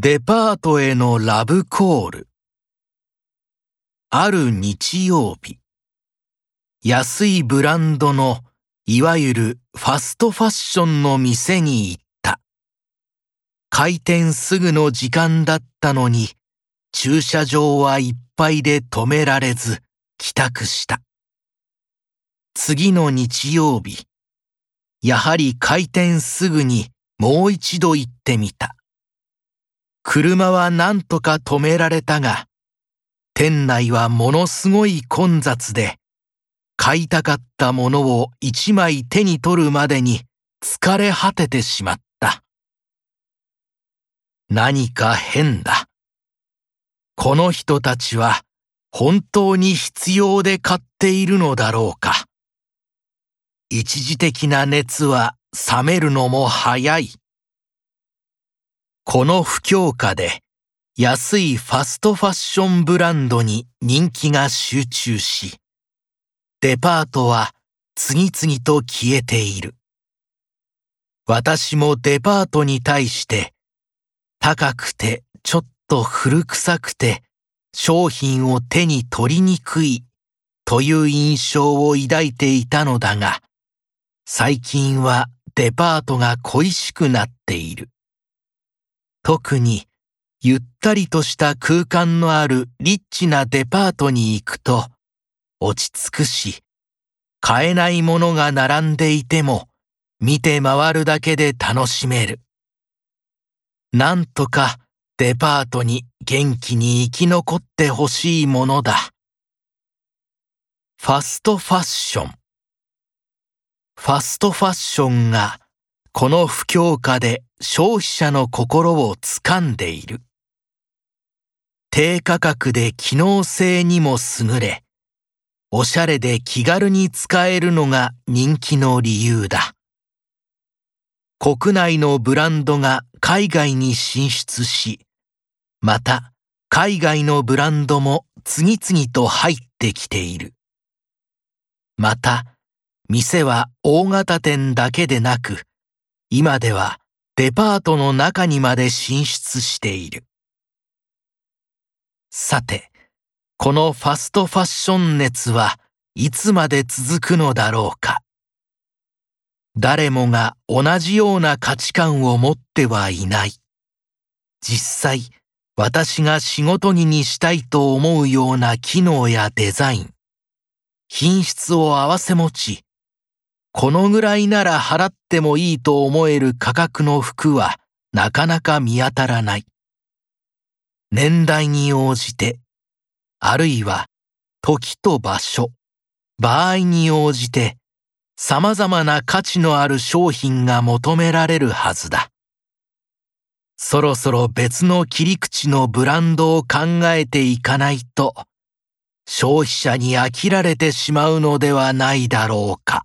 デパートへのラブコール。ある日曜日、安いブランドのいわゆるファストファッションの店に行った。開店すぐの時間だったのに、駐車場はいっぱいで止められず帰宅した。次の日曜日、やはり開店すぐにもう一度行ってみた。車は何とか止められたが、店内はものすごい混雑で、買いたかったものを一枚手に取るまでに疲れ果ててしまった。何か変だ。この人たちは本当に必要で買っているのだろうか。一時的な熱は冷めるのも早い。この不況下で安いファストファッションブランドに人気が集中し、デパートは次々と消えている。私もデパートに対して高くてちょっと古臭くて商品を手に取りにくいという印象を抱いていたのだが、最近はデパートが恋しくなっている。特にゆったりとした空間のあるリッチなデパートに行くと落ち着くし、買えないものが並んでいても見て回るだけで楽しめる。なんとかデパートに元気に生き残ってほしいものだ。ファストファッション。ファストファッションがこの不況下で消費者の心を掴んでいる。低価格で機能性にも優れ、おしゃれで気軽に使えるのが人気の理由だ。国内のブランドが海外に進出し、また海外のブランドも次々と入ってきている。また、店は大型店だけでなく、今ではデパートの中にまで進出している。さて、このファストファッション熱はいつまで続くのだろうか。誰もが同じような価値観を持ってはいない。実際、私が仕事着にしたいと思うような機能やデザイン、品質を合わせ持ち、このぐらいなら払ってもいいと思える価格の服はなかなか見当たらない。年代に応じて、あるいは時と場所、場合に応じて様々な価値のある商品が求められるはずだ。そろそろ別の切り口のブランドを考えていかないと、消費者に飽きられてしまうのではないだろうか。